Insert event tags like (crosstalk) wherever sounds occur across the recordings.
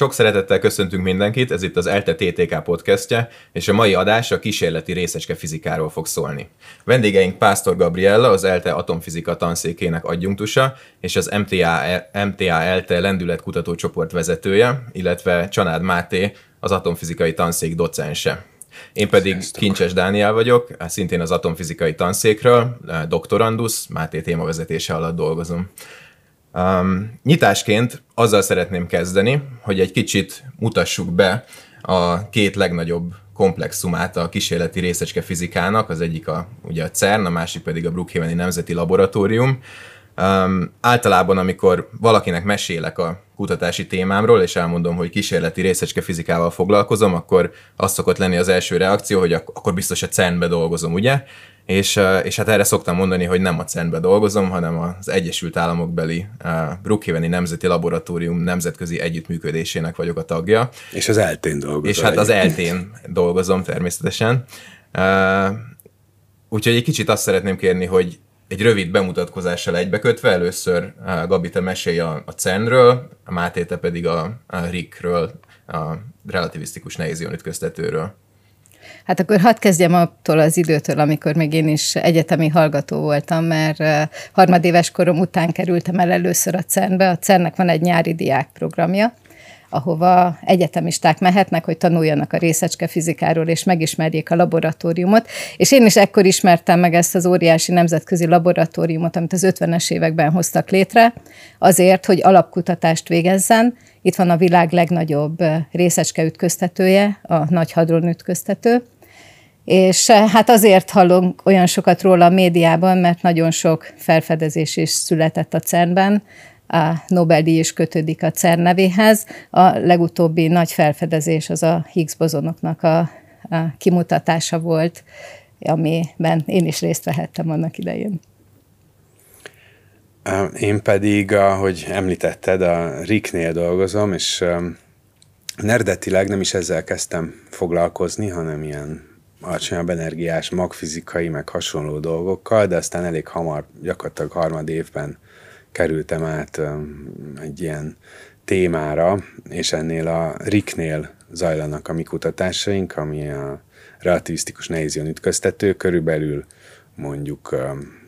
Sok szeretettel köszöntünk mindenkit, ez itt az ELTE TTK podcastje, és a mai adás a kísérleti részecske fizikáról fog szólni. Vendégeink Pásztor Gabriella, az ELTE atomfizika tanszékének adjunktusa, és az MTA, MTA ELTE lendületkutató csoport vezetője, illetve Csanád Máté, az atomfizikai tanszék docense. Én pedig Sziasztok. Kincses Dániel vagyok, szintén az atomfizikai tanszékről, doktorandusz, Máté témavezetése alatt dolgozom. Um, nyitásként azzal szeretném kezdeni, hogy egy kicsit mutassuk be a két legnagyobb komplexumát a kísérleti részecske fizikának, az egyik a, ugye a CERN, a másik pedig a Brookhaveni Nemzeti Laboratórium. Um, általában, amikor valakinek mesélek a kutatási témámról, és elmondom, hogy kísérleti részecske fizikával foglalkozom, akkor az szokott lenni az első reakció, hogy ak- akkor biztos a CERN-be dolgozom, ugye? És, és hát erre szoktam mondani, hogy nem a CERN-be dolgozom, hanem az Egyesült Államok beli Brookhaveni Nemzeti Laboratórium nemzetközi együttműködésének vagyok a tagja. És az eltén dolgozom. És hát az eltén dolgozom természetesen. Úgyhogy egy kicsit azt szeretném kérni, hogy egy rövid bemutatkozással egybekötve, először Gabi, te mesélj a, a CERN-ről, a Máté, te pedig a, a RIC-ről, a relativisztikus nehézion ütköztetőről. Hát akkor hadd kezdjem attól az időtől, amikor még én is egyetemi hallgató voltam, mert harmadéves korom után kerültem el először a CERN-be. A CERN-nek van egy nyári diákprogramja, ahova egyetemisták mehetnek, hogy tanuljanak a részecske fizikáról, és megismerjék a laboratóriumot. És én is ekkor ismertem meg ezt az óriási nemzetközi laboratóriumot, amit az 50-es években hoztak létre, azért, hogy alapkutatást végezzen. Itt van a világ legnagyobb részecske ütköztetője, a Nagy Hadron ütköztető, és hát azért hallunk olyan sokat róla a médiában, mert nagyon sok felfedezés is született a CERN-ben, a Nobel-díj is kötődik a CERN nevéhez. A legutóbbi nagy felfedezés az a Higgs bozonoknak a, a kimutatása volt, amiben én is részt vehettem annak idején. Én pedig, ahogy említetted, a RIK-nél dolgozom, és nerdetileg nem is ezzel kezdtem foglalkozni, hanem ilyen alacsonyabb energiás, magfizikai, meg hasonló dolgokkal, de aztán elég hamar, gyakorlatilag harmad évben kerültem át egy ilyen témára, és ennél a RIK-nél zajlanak a mi kutatásaink, ami a relativisztikus nehézion ütköztető, körülbelül mondjuk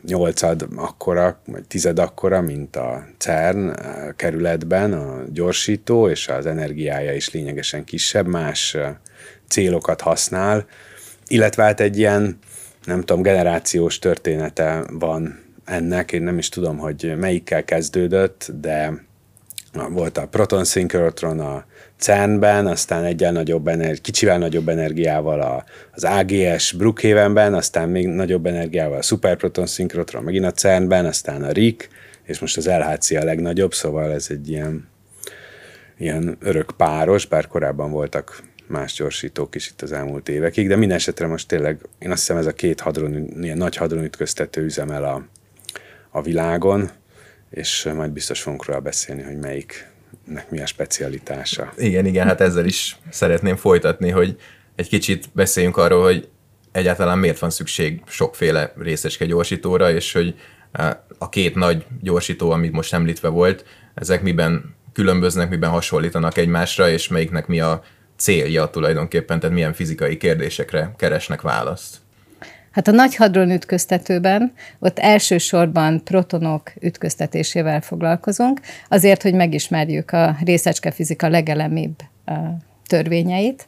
nyolcad akkora, vagy tized akkora, mint a CERN kerületben a gyorsító, és az energiája is lényegesen kisebb, más célokat használ, illetve hát egy ilyen, nem tudom, generációs története van ennek, én nem is tudom, hogy melyikkel kezdődött, de volt a proton szinkrotron a CERN-ben, aztán egyen nagyobb energi- kicsivel nagyobb energiával a, az AGS Brookhavenben, aztán még nagyobb energiával a superproton szinkrotron megint a CERN-ben, aztán a RIC, és most az LHC a legnagyobb, szóval ez egy ilyen, ilyen örök páros, bár korábban voltak más gyorsítók is itt az elmúlt évekig, de minden esetre most tényleg, én azt hiszem ez a két hadron, ilyen nagy hadronütköztető üzemel a, a világon, és majd biztos fogunk róla beszélni, hogy melyiknek mi a specialitása. Igen, igen, hát ezzel is szeretném folytatni, hogy egy kicsit beszéljünk arról, hogy egyáltalán miért van szükség sokféle részecske gyorsítóra, és hogy a két nagy gyorsító, amit most említve volt, ezek miben különböznek, miben hasonlítanak egymásra, és melyiknek mi a célja tulajdonképpen, tehát milyen fizikai kérdésekre keresnek választ. Hát a nagy hadron ütköztetőben ott elsősorban protonok ütköztetésével foglalkozunk, azért, hogy megismerjük a részecske fizika legelemibb törvényeit.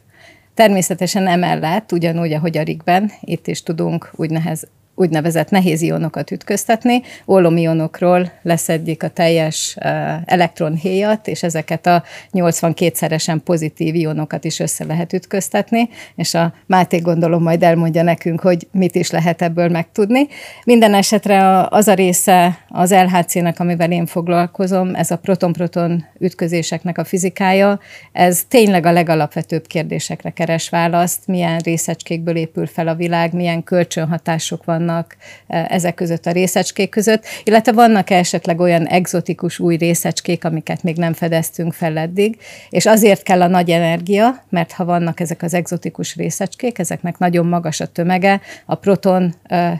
Természetesen emellett, ugyanúgy, ahogy a RIG-ben, itt is tudunk úgynehez, úgynevezett nehéz ionokat ütköztetni. Ólomionokról leszedjék a teljes elektronhéjat, és ezeket a 82-szeresen pozitív ionokat is össze lehet ütköztetni, és a Máté gondolom majd elmondja nekünk, hogy mit is lehet ebből megtudni. Minden esetre az a része az LHC-nek, amivel én foglalkozom, ez a proton-proton ütközéseknek a fizikája, ez tényleg a legalapvetőbb kérdésekre keres választ, milyen részecskékből épül fel a világ, milyen kölcsönhatások vannak, vannak ezek között a részecskék között, illetve vannak esetleg olyan egzotikus új részecskék, amiket még nem fedeztünk fel eddig, és azért kell a nagy energia, mert ha vannak ezek az egzotikus részecskék, ezeknek nagyon magas a tömege, a proton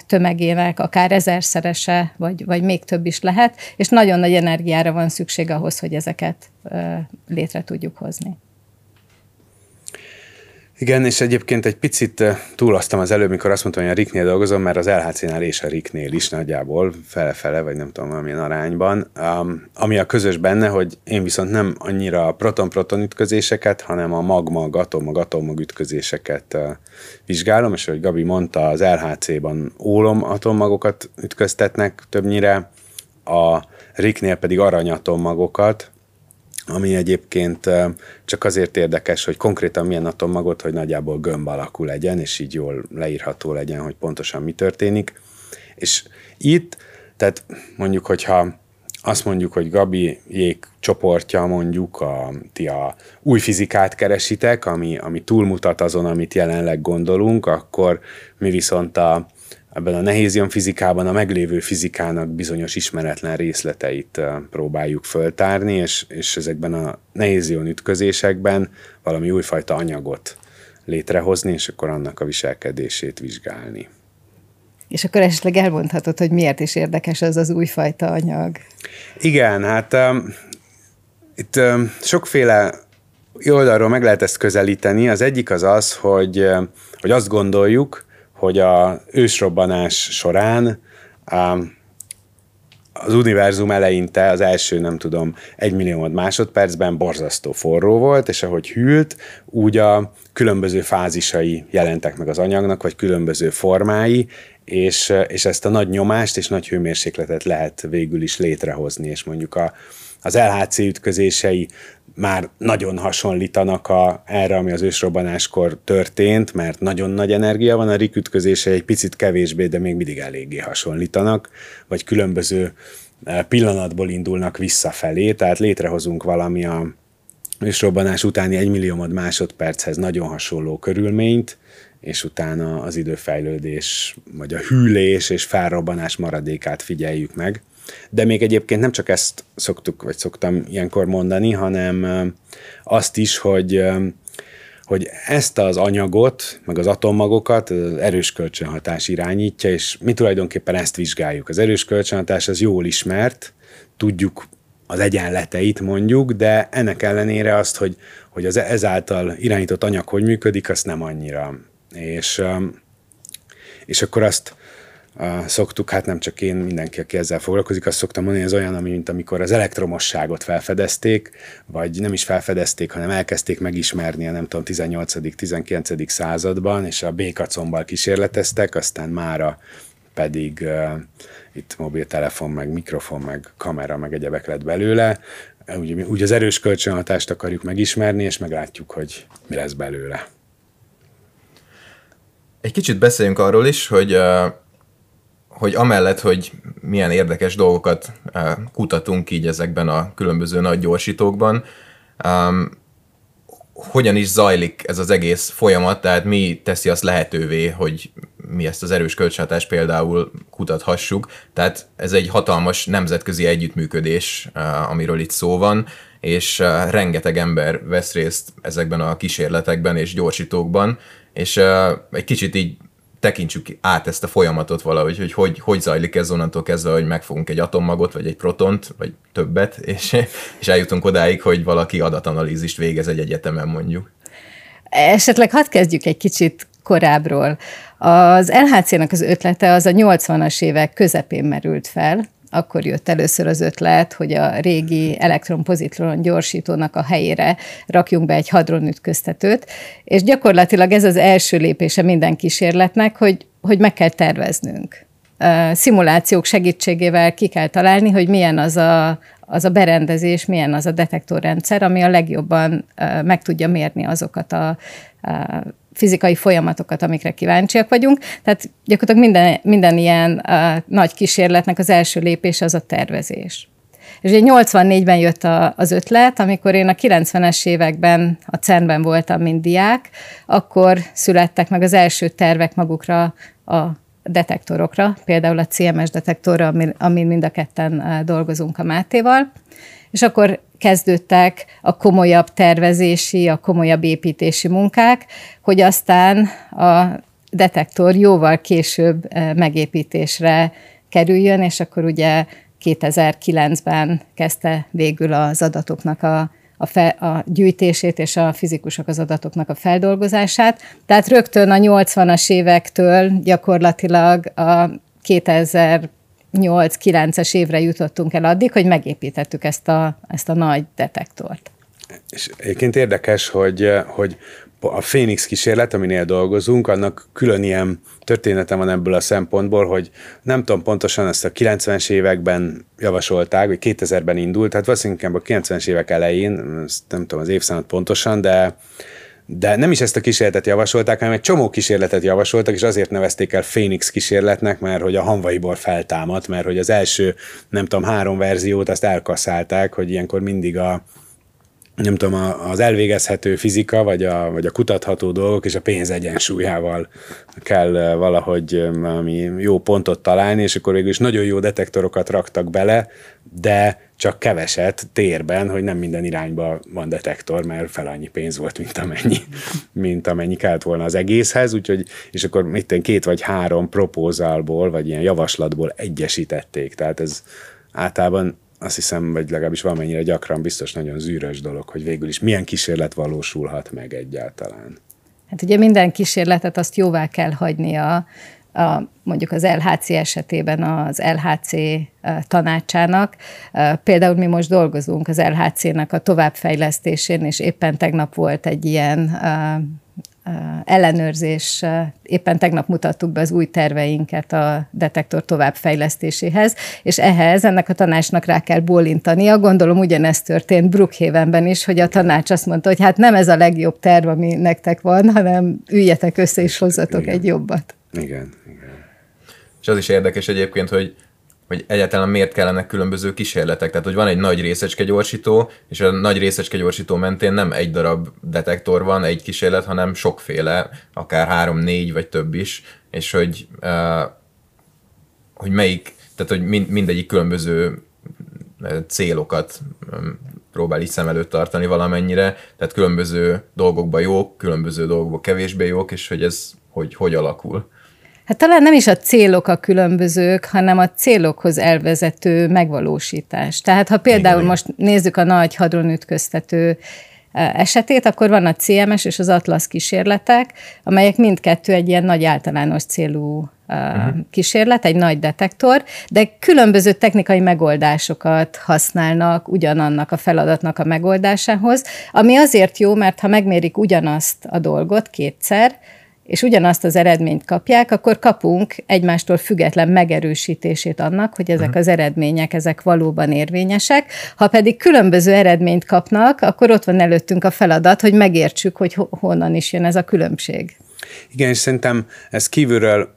tömegének akár ezerszerese, vagy, vagy még több is lehet, és nagyon nagy energiára van szükség ahhoz, hogy ezeket létre tudjuk hozni. Igen, és egyébként egy picit túlaztam az előbb, mikor azt mondtam, hogy a Riknél dolgozom, mert az LHC-nál és a Riknél is nagyjából fele-fele, vagy nem tudom, milyen arányban. Um, ami a közös benne, hogy én viszont nem annyira proton-proton ütközéseket, hanem a mag-mag, atommag-atommag ütközéseket uh, vizsgálom, és ahogy Gabi mondta, az LHC-ban ólom atommagokat ütköztetnek többnyire, a Riknél pedig aranyatommagokat, ami egyébként csak azért érdekes, hogy konkrétan milyen atommagot, hogy nagyjából gömb alakú legyen, és így jól leírható legyen, hogy pontosan mi történik. És itt, tehát mondjuk, hogyha azt mondjuk, hogy Gabi jég csoportja mondjuk, a, ti a új fizikát keresitek, ami, ami túlmutat azon, amit jelenleg gondolunk, akkor mi viszont a, ebben a nehézium fizikában a meglévő fizikának bizonyos ismeretlen részleteit próbáljuk föltárni, és, és ezekben a nehézion ütközésekben valami újfajta anyagot létrehozni, és akkor annak a viselkedését vizsgálni. És akkor esetleg elmondhatod, hogy miért is érdekes az az újfajta anyag? Igen, hát um, itt um, sokféle oldalról meg lehet ezt közelíteni. Az egyik az az, hogy, hogy azt gondoljuk, hogy a ősrobbanás során az univerzum eleinte, az első, nem tudom, egy millió másodpercben borzasztó forró volt, és ahogy hűlt, úgy a különböző fázisai jelentek meg az anyagnak, vagy különböző formái, és, és ezt a nagy nyomást és nagy hőmérsékletet lehet végül is létrehozni, és mondjuk a, az LHC ütközései már nagyon hasonlítanak a, erre, ami az ősrobbanáskor történt, mert nagyon nagy energia van, a RIK ütközése egy picit kevésbé, de még mindig eléggé hasonlítanak, vagy különböző e, pillanatból indulnak visszafelé, tehát létrehozunk valami a ősrobbanás utáni egy milliómod másodperchez nagyon hasonló körülményt, és utána az időfejlődés, vagy a hűlés és felrobbanás maradékát figyeljük meg. De még egyébként nem csak ezt szoktuk, vagy szoktam ilyenkor mondani, hanem azt is, hogy hogy ezt az anyagot, meg az atommagokat az erős kölcsönhatás irányítja, és mi tulajdonképpen ezt vizsgáljuk. Az erős kölcsönhatás az jól ismert, tudjuk az egyenleteit mondjuk, de ennek ellenére azt, hogy, hogy az ezáltal irányított anyag hogy működik, azt nem annyira. És, és akkor azt szoktuk, hát nem csak én, mindenki, aki ezzel foglalkozik, azt szoktam mondani, ez olyan, ami, mint amikor az elektromosságot felfedezték, vagy nem is felfedezték, hanem elkezdték megismerni a nem tudom, 18.-19. században, és a békacombbal kísérleteztek, aztán mára pedig uh, itt mobiltelefon, meg mikrofon, meg kamera, meg egyebek lett belőle. Úgy, úgy az erős kölcsönhatást akarjuk megismerni, és meglátjuk, hogy mi lesz belőle. Egy kicsit beszéljünk arról is, hogy uh hogy amellett, hogy milyen érdekes dolgokat uh, kutatunk így ezekben a különböző nagy gyorsítókban, um, hogyan is zajlik ez az egész folyamat, tehát mi teszi azt lehetővé, hogy mi ezt az erős kölcsönhatást például kutathassuk. Tehát ez egy hatalmas nemzetközi együttműködés, uh, amiről itt szó van, és uh, rengeteg ember vesz részt ezekben a kísérletekben és gyorsítókban, és egy kicsit így tekintsük át ezt a folyamatot valahogy, hogy hogy, hogy zajlik ez onnantól kezdve, hogy megfogunk egy atommagot, vagy egy protont, vagy többet, (laughs) és, és eljutunk odáig, hogy valaki adatanalízist végez egy egyetemen mondjuk. Esetleg hadd kezdjük egy kicsit korábbról. Az LHC-nak az ötlete az a 80-as évek közepén merült fel, akkor jött először az ötlet, hogy a régi elektron-pozitron gyorsítónak a helyére rakjunk be egy hadronütköztetőt, és gyakorlatilag ez az első lépése minden kísérletnek, hogy, hogy meg kell terveznünk. Szimulációk segítségével ki kell találni, hogy milyen az a, az a berendezés, milyen az a detektorrendszer, ami a legjobban meg tudja mérni azokat a, fizikai folyamatokat, amikre kíváncsiak vagyunk. Tehát gyakorlatilag minden, minden ilyen uh, nagy kísérletnek az első lépés az a tervezés. És ugye 84-ben jött a, az ötlet, amikor én a 90-es években a CERN-ben voltam, mint diák, akkor születtek meg az első tervek magukra a detektorokra, például a CMS detektorra, amin mind a ketten dolgozunk a Mátéval, és akkor kezdődtek a komolyabb tervezési, a komolyabb építési munkák, hogy aztán a detektor jóval később megépítésre kerüljön, és akkor ugye 2009-ben kezdte végül az adatoknak a, a, fe, a gyűjtését és a fizikusok az adatoknak a feldolgozását. Tehát rögtön a 80-as évektől gyakorlatilag a 2000 8-9-es évre jutottunk el addig, hogy megépítettük ezt a, ezt a nagy detektort. És egyébként érdekes, hogy, hogy a Phoenix kísérlet, aminél dolgozunk, annak külön ilyen története van ebből a szempontból, hogy nem tudom pontosan, ezt a 90-es években javasolták, vagy 2000-ben indult, tehát valószínűleg a 90-es évek elején, ezt nem tudom az évszánat pontosan, de de nem is ezt a kísérletet javasolták, hanem egy csomó kísérletet javasoltak, és azért nevezték el Phoenix kísérletnek, mert hogy a hanvaiból feltámadt, mert hogy az első, nem tudom, három verziót azt elkaszálták, hogy ilyenkor mindig a, nem tudom, az elvégezhető fizika, vagy a, vagy a kutatható dolgok és a pénz egyensúlyával kell valahogy valami jó pontot találni, és akkor végül is nagyon jó detektorokat raktak bele, de csak keveset térben, hogy nem minden irányba van detektor, mert fel annyi pénz volt, mint amennyi, (laughs) mint amennyi kellett volna az egészhez, úgyhogy, és akkor itt két vagy három propózalból, vagy ilyen javaslatból egyesítették, tehát ez általában azt hiszem, vagy legalábbis valamennyire gyakran biztos nagyon zűrös dolog, hogy végül is milyen kísérlet valósulhat meg egyáltalán. Hát ugye minden kísérletet azt jóvá kell hagynia a, mondjuk az LHC esetében az LHC tanácsának. Például mi most dolgozunk az LHC-nek a továbbfejlesztésén, és éppen tegnap volt egy ilyen ellenőrzés. Éppen tegnap mutattuk be az új terveinket a detektor továbbfejlesztéséhez, és ehhez ennek a tanácsnak rá kell bólintania. Gondolom ugyanezt történt Brookhavenben is, hogy a tanács azt mondta, hogy hát nem ez a legjobb terv, ami nektek van, hanem üljetek össze és hozzatok igen. egy jobbat. Igen, igen. És az is érdekes egyébként, hogy hogy egyáltalán miért kellene különböző kísérletek. Tehát, hogy van egy nagy részecskegyorsító, és a nagy részecskegyorsító mentén nem egy darab detektor van, egy kísérlet, hanem sokféle, akár három, négy vagy több is, és hogy, uh, hogy melyik, tehát hogy mind, mindegyik különböző célokat próbál így szem előtt tartani valamennyire, tehát különböző dolgokban jók, különböző dolgokban kevésbé jók, és hogy ez hogy, hogy alakul. Hát talán nem is a célok a különbözők, hanem a célokhoz elvezető megvalósítás. Tehát ha például Igen. most nézzük a nagy hadronütköztető e, esetét, akkor van a CMS és az Atlas kísérletek, amelyek mindkettő egy ilyen nagy általános célú uh-huh. kísérlet, egy nagy detektor, de különböző technikai megoldásokat használnak ugyanannak a feladatnak a megoldásához, ami azért jó, mert ha megmérik ugyanazt a dolgot kétszer, és ugyanazt az eredményt kapják, akkor kapunk egymástól független megerősítését annak, hogy ezek mhm. az eredmények, ezek valóban érvényesek. Ha pedig különböző eredményt kapnak, akkor ott van előttünk a feladat, hogy megértsük, hogy honnan is jön ez a különbség. Igen, és szerintem ez kívülről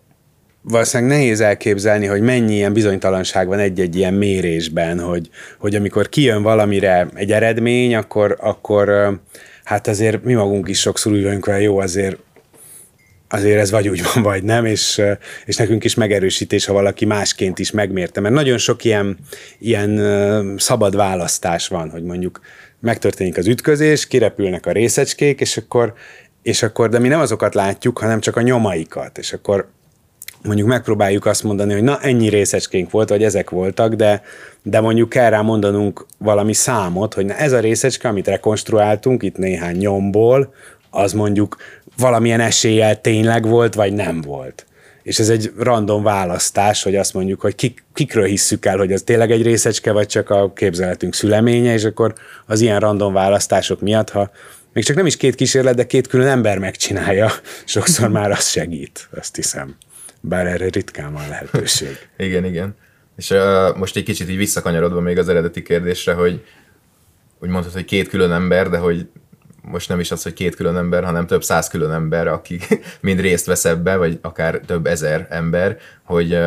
valószínűleg nehéz elképzelni, hogy mennyi ilyen bizonytalanság van egy-egy ilyen mérésben, hogy, hogy amikor kijön valamire egy eredmény, akkor, akkor hát azért mi magunk is sokszor úgy vagyunk, hogy jó, azért azért ez vagy úgy van, vagy nem, és, és nekünk is megerősítés, ha valaki másként is megmérte. Mert nagyon sok ilyen, ilyen szabad választás van, hogy mondjuk megtörténik az ütközés, kirepülnek a részecskék, és akkor, és akkor, de mi nem azokat látjuk, hanem csak a nyomaikat, és akkor mondjuk megpróbáljuk azt mondani, hogy na ennyi részecskénk volt, vagy ezek voltak, de, de mondjuk kell rá mondanunk valami számot, hogy na ez a részecske, amit rekonstruáltunk itt néhány nyomból, az mondjuk valamilyen eséllyel tényleg volt, vagy nem volt. És ez egy random választás, hogy azt mondjuk, hogy kik, kikről hisszük el, hogy az tényleg egy részecske, vagy csak a képzeletünk szüleménye, és akkor az ilyen random választások miatt, ha még csak nem is két kísérlet, de két külön ember megcsinálja, (laughs) sokszor már az segít, azt hiszem. Bár erre ritkán van lehetőség. (laughs) igen, igen. És uh, most egy kicsit így visszakanyarodva még az eredeti kérdésre, hogy úgy mondhatod, hogy két külön ember, de hogy most nem is az, hogy két külön ember, hanem több száz külön ember, aki (laughs) mind részt vesz ebbe, vagy akár több ezer ember, hogy,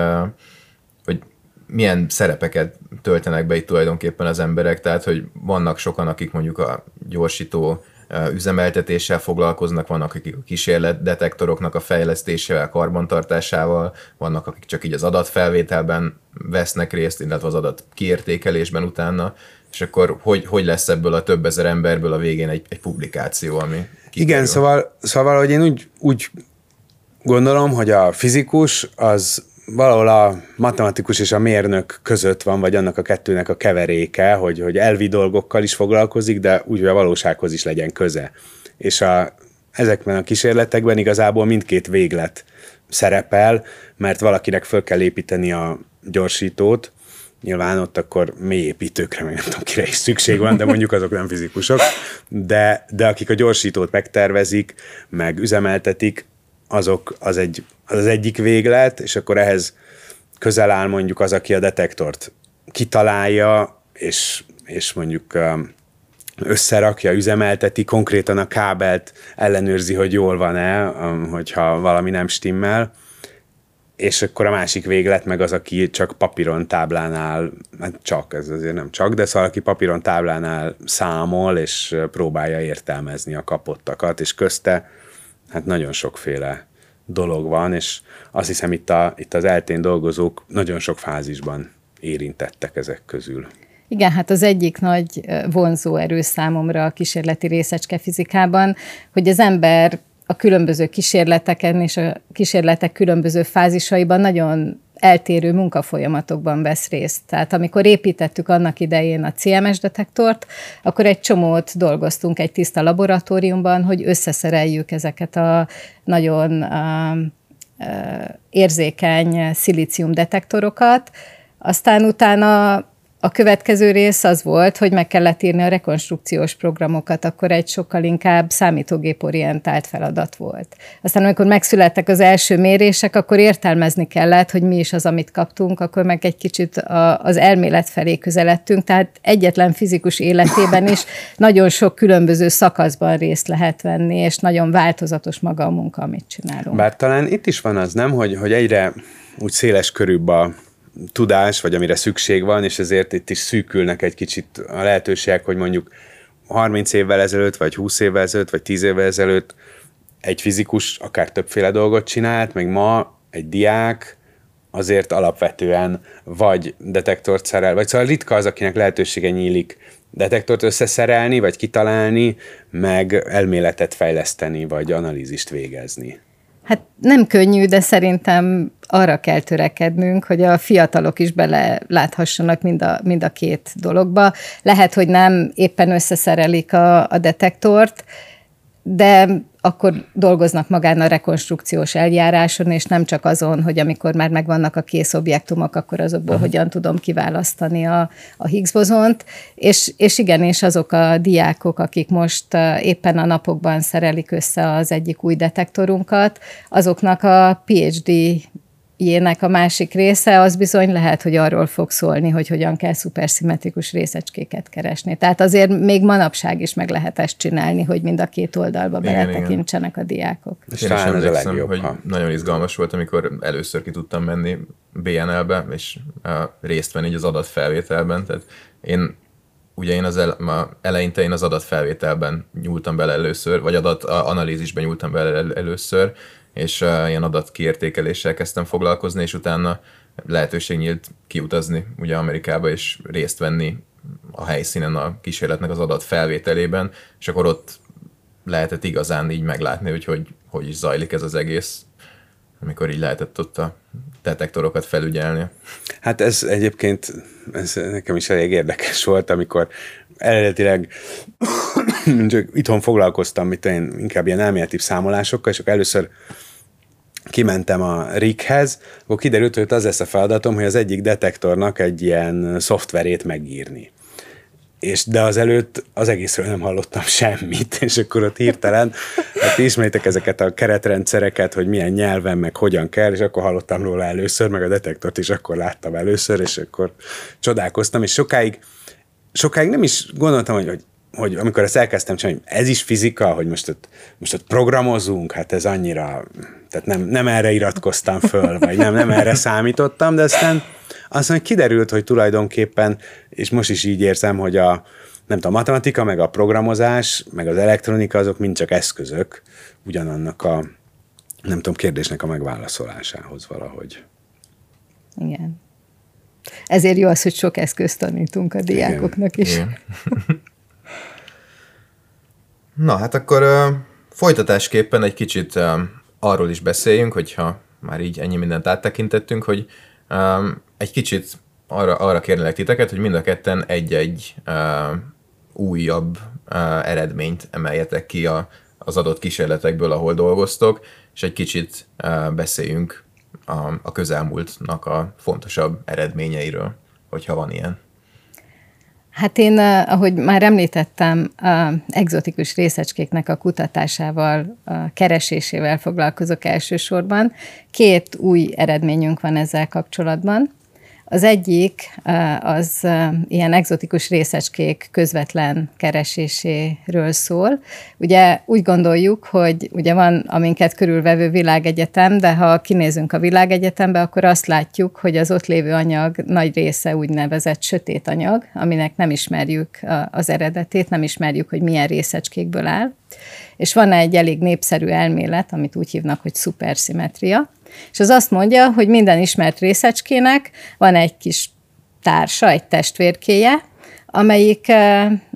hogy milyen szerepeket töltenek be itt tulajdonképpen az emberek, tehát hogy vannak sokan, akik mondjuk a gyorsító üzemeltetéssel foglalkoznak, vannak akik a kísérletdetektoroknak a fejlesztésével, karbantartásával, vannak akik csak így az adatfelvételben vesznek részt, illetve az adat kiértékelésben utána, és akkor hogy, hogy lesz ebből a több ezer emberből a végén egy, egy publikáció, ami kikerül. Igen, szóval, szóval hogy én úgy, úgy gondolom, hogy a fizikus az valahol a matematikus és a mérnök között van, vagy annak a kettőnek a keveréke, hogy, hogy elvi dolgokkal is foglalkozik, de úgy, hogy a valósághoz is legyen köze. És a, ezekben a kísérletekben igazából mindkét véglet szerepel, mert valakinek föl kell építeni a gyorsítót, nyilván ott akkor mély építőkre, meg nem tudom, kire is szükség van, de mondjuk azok nem fizikusok, de, de akik a gyorsítót megtervezik, meg üzemeltetik, azok az, egy, az, az egyik véglet, és akkor ehhez közel áll mondjuk az, aki a detektort kitalálja, és, és mondjuk um, összerakja, üzemelteti, konkrétan a kábelt ellenőrzi, hogy jól van-e, um, hogyha valami nem stimmel, és akkor a másik véglet meg az, aki csak papíron táblánál, hát csak, ez azért nem csak, de szóval aki papíron táblánál számol, és próbálja értelmezni a kapottakat, és közte hát nagyon sokféle dolog van, és azt hiszem itt, a, itt az eltén dolgozók nagyon sok fázisban érintettek ezek közül. Igen, hát az egyik nagy vonzó erő számomra a kísérleti részecske fizikában, hogy az ember a különböző kísérleteken és a kísérletek különböző fázisaiban nagyon eltérő munkafolyamatokban vesz részt. Tehát amikor építettük annak idején a CMS detektort, akkor egy csomót dolgoztunk egy tiszta laboratóriumban, hogy összeszereljük ezeket a nagyon uh, uh, érzékeny szilícium detektorokat, aztán utána a következő rész az volt, hogy meg kellett írni a rekonstrukciós programokat, akkor egy sokkal inkább számítógéporientált feladat volt. Aztán amikor megszülettek az első mérések, akkor értelmezni kellett, hogy mi is az, amit kaptunk, akkor meg egy kicsit a, az elmélet felé közeledtünk, tehát egyetlen fizikus életében is nagyon sok különböző szakaszban részt lehet venni, és nagyon változatos maga a munka, amit csinálunk. Bár talán itt is van az, nem, hogy, hogy egyre úgy széles körűbb a tudás, vagy amire szükség van, és ezért itt is szűkülnek egy kicsit a lehetőségek, hogy mondjuk 30 évvel ezelőtt, vagy 20 évvel ezelőtt, vagy 10 évvel ezelőtt egy fizikus akár többféle dolgot csinált, meg ma egy diák azért alapvetően vagy detektort szerel, vagy szóval ritka az, akinek lehetősége nyílik detektort összeszerelni, vagy kitalálni, meg elméletet fejleszteni, vagy analízist végezni. Hát nem könnyű, de szerintem arra kell törekednünk, hogy a fiatalok is bele láthassanak mind a, mind a két dologba. Lehet, hogy nem éppen összeszerelik a, a detektort, de akkor dolgoznak magán a rekonstrukciós eljáráson, és nem csak azon, hogy amikor már megvannak a kész objektumok, akkor azokból uh-huh. hogyan tudom kiválasztani a, a Higgs bozont, és, és igen, és azok a diákok, akik most éppen a napokban szerelik össze az egyik új detektorunkat, azoknak a PhD jének a másik része, az bizony lehet, hogy arról fog szólni, hogy hogyan kell szuperszimmetrikus részecskéket keresni. Tehát azért még manapság is meg lehet ezt csinálni, hogy mind a két oldalba beletekintsenek a diákok. És én is emlékszem, hogy ha. nagyon izgalmas volt, amikor először ki tudtam menni BNL-be, és uh, részt venni az adatfelvételben. Tehát én ugye én az el, ma eleinte én az adatfelvételben nyúltam bele először, vagy adatanalízisben nyúltam bele el, először, és uh, ilyen adatkiértékeléssel kezdtem foglalkozni, és utána lehetőség nyílt kiutazni ugye Amerikába, és részt venni a helyszínen a kísérletnek az adat felvételében, és akkor ott lehetett igazán így meglátni, hogy hogy, hogy is zajlik ez az egész, amikor így lehetett ott a detektorokat felügyelni. Hát ez egyébként ez nekem is elég érdekes volt, amikor eredetileg csak (coughs) itthon foglalkoztam, mit én inkább ilyen elméleti számolásokkal, és akkor először kimentem a RIG-hez, akkor kiderült, hogy az lesz a feladatom, hogy az egyik detektornak egy ilyen szoftverét megírni. És de az előtt az egészről nem hallottam (laughs) semmit, és akkor ott hirtelen, hát ismeritek ezeket a keretrendszereket, hogy milyen nyelven, meg hogyan kell, és akkor hallottam róla először, meg a detektort is akkor láttam először, és akkor csodálkoztam, és sokáig, sokáig nem is gondoltam, hogy, hogy hogy amikor ezt elkezdtem csinálni, ez is fizika, hogy most ott, most ott programozunk, hát ez annyira, tehát nem, nem erre iratkoztam föl, vagy nem, nem erre számítottam, de aztán aztán kiderült, hogy tulajdonképpen, és most is így érzem, hogy a, nem tudom, a matematika, meg a programozás, meg az elektronika, azok mind csak eszközök ugyanannak a, nem tudom, kérdésnek a megválaszolásához valahogy. Igen. Ezért jó az, hogy sok eszközt tanítunk a diákoknak is. Igen. (laughs) Na, hát akkor uh, folytatásképpen egy kicsit uh, arról is beszéljünk, hogyha már így ennyi mindent áttekintettünk, hogy um, egy kicsit arra, arra kérnélek titeket, hogy mind a ketten egy-egy uh, újabb uh, eredményt emeljetek ki a, az adott kísérletekből, ahol dolgoztok, és egy kicsit uh, beszéljünk a, a közelmúltnak a fontosabb eredményeiről, hogyha van ilyen. Hát én, ahogy már említettem, egzotikus részecskéknek a kutatásával, a keresésével foglalkozok elsősorban. Két új eredményünk van ezzel kapcsolatban. Az egyik az ilyen egzotikus részecskék közvetlen kereséséről szól. Ugye úgy gondoljuk, hogy ugye van a minket körülvevő világegyetem, de ha kinézünk a világegyetembe, akkor azt látjuk, hogy az ott lévő anyag nagy része úgynevezett sötét anyag, aminek nem ismerjük az eredetét, nem ismerjük, hogy milyen részecskékből áll. És van egy elég népszerű elmélet, amit úgy hívnak, hogy szuperszimetria, és az azt mondja, hogy minden ismert részecskének van egy kis társa, egy testvérkéje, amelyik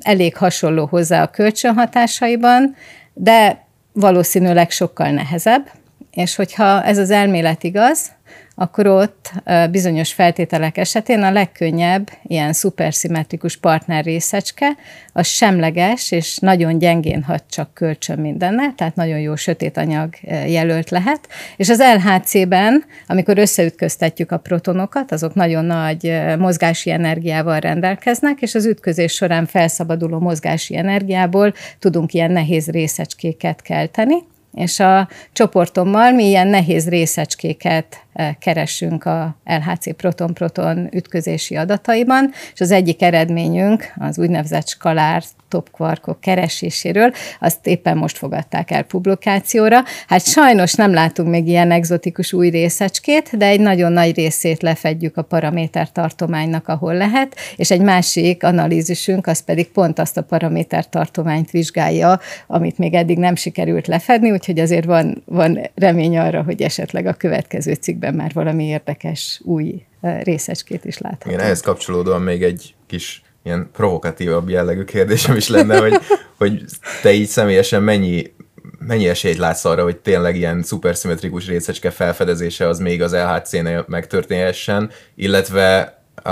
elég hasonló hozzá a kölcsönhatásaiban, de valószínűleg sokkal nehezebb, és hogyha ez az elmélet igaz, akkor ott bizonyos feltételek esetén a legkönnyebb ilyen szuperszimmetrikus partner részecske, az semleges, és nagyon gyengén hat csak kölcsön mindennel, tehát nagyon jó sötét anyag jelölt lehet. És az LHC-ben, amikor összeütköztetjük a protonokat, azok nagyon nagy mozgási energiával rendelkeznek, és az ütközés során felszabaduló mozgási energiából tudunk ilyen nehéz részecskéket kelteni, és a csoportommal mi ilyen nehéz részecskéket keresünk a LHC proton-proton ütközési adataiban, és az egyik eredményünk az úgynevezett skalár topkvarkok kereséséről, azt éppen most fogadták el publikációra. Hát sajnos nem látunk még ilyen egzotikus új részecskét, de egy nagyon nagy részét lefedjük a paraméter tartománynak, ahol lehet, és egy másik analízisünk az pedig pont azt a paraméter tartományt vizsgálja, amit még eddig nem sikerült lefedni, úgyhogy azért van, van remény arra, hogy esetleg a következő cikkben már valami érdekes új eh, részecskét is láthatunk. Igen, ehhez kapcsolódóan még egy kis ilyen provokatívabb jellegű kérdésem is lenne, hogy, (laughs) hogy te így személyesen mennyi, mennyi esélyt látsz arra, hogy tényleg ilyen szuperszimmetrikus részecske felfedezése az még az LHC-nél megtörténhessen, illetve a,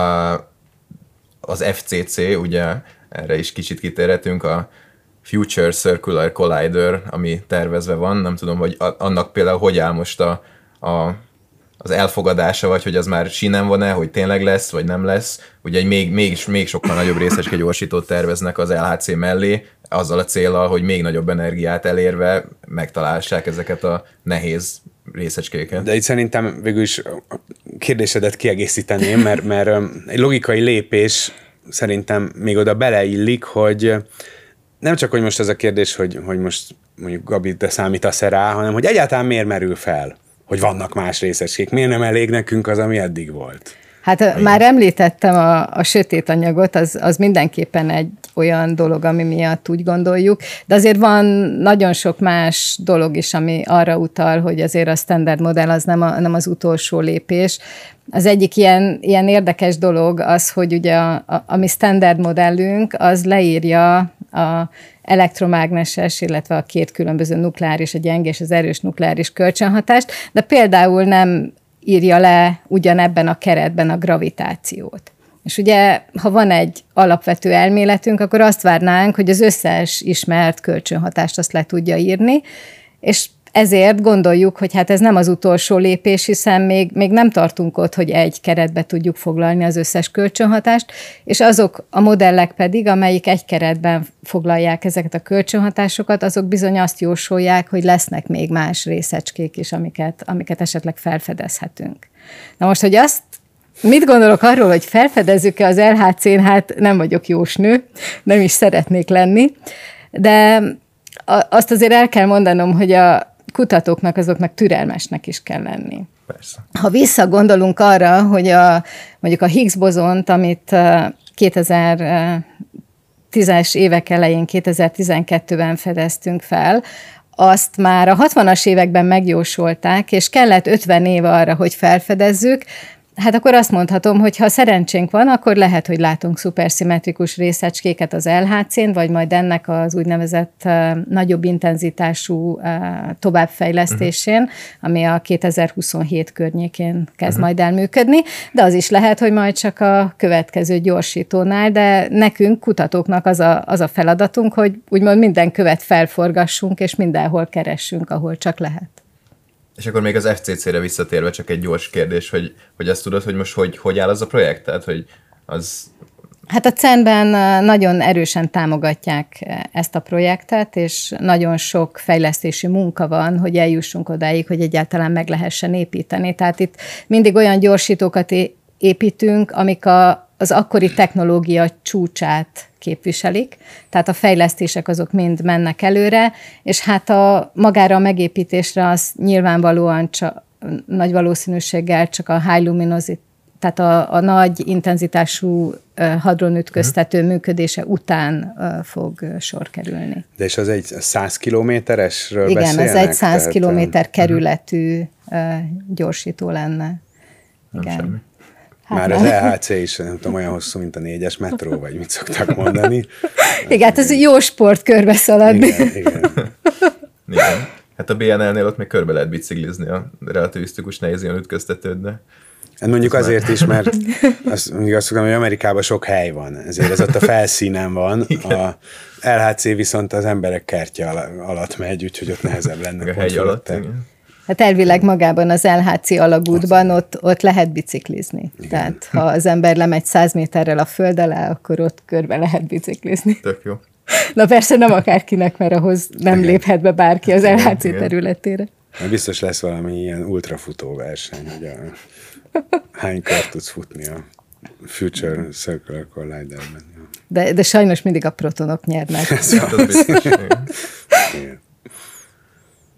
az FCC, ugye erre is kicsit kitérhetünk, a Future Circular Collider, ami tervezve van, nem tudom, hogy annak például hogy áll most a, a az elfogadása, vagy hogy az már sinem van-e, hogy tényleg lesz, vagy nem lesz. Ugye egy még, még, még sokkal nagyobb részecske gyorsítót terveznek az LHC mellé, azzal a célral, hogy még nagyobb energiát elérve megtalálsák ezeket a nehéz részecskéket. De itt szerintem végül is a kérdésedet kiegészíteném, mert, mert egy logikai lépés szerintem még oda beleillik, hogy nem csak, hogy most ez a kérdés, hogy, hogy most mondjuk Gabi, te számítasz rá, hanem hogy egyáltalán miért merül fel hogy vannak más részecskék. Miért nem elég nekünk az, ami eddig volt? Hát Igen. már említettem a, a sötét anyagot, az, az mindenképpen egy olyan dolog, ami miatt úgy gondoljuk, de azért van nagyon sok más dolog is, ami arra utal, hogy azért a standard modell az nem, a, nem az utolsó lépés. Az egyik ilyen, ilyen érdekes dolog az, hogy ugye a, a, a mi standard modellünk, az leírja a elektromágneses, illetve a két különböző nukleáris, a gyenge és az erős nukleáris kölcsönhatást, de például nem írja le ugyanebben a keretben a gravitációt. És ugye, ha van egy alapvető elméletünk, akkor azt várnánk, hogy az összes ismert kölcsönhatást azt le tudja írni, és ezért gondoljuk, hogy hát ez nem az utolsó lépés, hiszen még, még nem tartunk ott, hogy egy keretbe tudjuk foglalni az összes kölcsönhatást, és azok a modellek pedig, amelyik egy keretben foglalják ezeket a kölcsönhatásokat, azok bizony azt jósolják, hogy lesznek még más részecskék is, amiket, amiket esetleg felfedezhetünk. Na most, hogy azt Mit gondolok arról, hogy felfedezzük-e az LHC-n? Hát nem vagyok jósnő, nem is szeretnék lenni, de azt azért el kell mondanom, hogy a, kutatóknak azoknak türelmesnek is kell lenni. Persze. Ha visszagondolunk arra, hogy a, mondjuk a Higgs bozont, amit 2000 2010-es évek elején, 2012-ben fedeztünk fel, azt már a 60-as években megjósolták, és kellett 50 év arra, hogy felfedezzük, Hát akkor azt mondhatom, hogy ha szerencsénk van, akkor lehet, hogy látunk szuperszimmetrikus részecskéket az LHC-n, vagy majd ennek az úgynevezett uh, nagyobb intenzitású uh, továbbfejlesztésén, uh-huh. ami a 2027 környékén kezd uh-huh. majd elműködni, de az is lehet, hogy majd csak a következő gyorsítónál, de nekünk, kutatóknak az a, az a feladatunk, hogy úgymond minden követ felforgassunk, és mindenhol keressünk, ahol csak lehet. És akkor még az FCC-re visszatérve csak egy gyors kérdés, hogy, hogy azt tudod, hogy most hogy, hogy áll az a projekt? Tehát, hogy az... Hát a CEN-ben nagyon erősen támogatják ezt a projektet, és nagyon sok fejlesztési munka van, hogy eljussunk odáig, hogy egyáltalán meg lehessen építeni. Tehát itt mindig olyan gyorsítókat építünk, amik a, az akkori technológia csúcsát képviselik, tehát a fejlesztések azok mind mennek előre, és hát a magára a megépítésre az nyilvánvalóan csak, nagy valószínűséggel csak a high luminosity tehát a, a nagy intenzitású hadronütköztető uh-huh. működése után fog sor kerülni. De és az egy 100 kilométeresről Igen, beszélnek? ez egy 100 kilométer kerületű uh, gyorsító lenne. Igen. Nem semmi. Hát Már nem. az LHC is, nem tudom, olyan hosszú, mint a négyes metró, vagy mit szoktak mondani. (laughs) Igen, hát ez jó sport körbe szaladni. Igen, igen. igen. Hát a BNL-nél ott még körbe lehet biciklizni a relativisztikus nehéz ilyen ütköztetőd, de... Hát mondjuk azért is, mert (laughs) azt, mondjuk azt mondom, hogy Amerikában sok hely van, ezért ez ott a felszínen van. (laughs) A LHC viszont az emberek kertje alatt megy, úgyhogy ott nehezebb lenne. A hegy alatt, igen. Hát elvileg magában az LHC alagútban ott, ott lehet biciklizni. Igen. Tehát ha az ember lemegy 100 méterrel a föld alá, akkor ott körbe lehet biciklizni. Tök jó. Na persze nem akárkinek, mert ahhoz nem igen. léphet be bárki az LHC igen. területére. Na biztos lesz valami ilyen ultrafutó verseny, hogy a, hány kört tudsz futni a Future Circular Collider-ben. De, de sajnos mindig a protonok nyernek. Ez az biztos.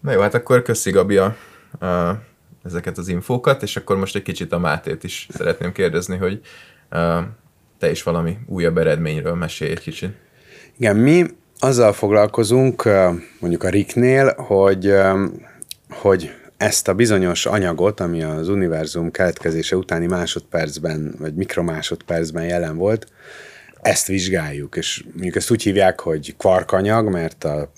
Na jó, hát akkor köszi Gabi a, a, ezeket az infókat, és akkor most egy kicsit a Mátét is szeretném kérdezni, hogy a, te is valami újabb eredményről mesélj egy kicsit. Igen, mi azzal foglalkozunk, mondjuk a Riknél, hogy, hogy ezt a bizonyos anyagot, ami az univerzum keletkezése utáni másodpercben, vagy mikromásodpercben jelen volt, ezt vizsgáljuk, és mondjuk ezt úgy hívják, hogy kvarkanyag, mert a,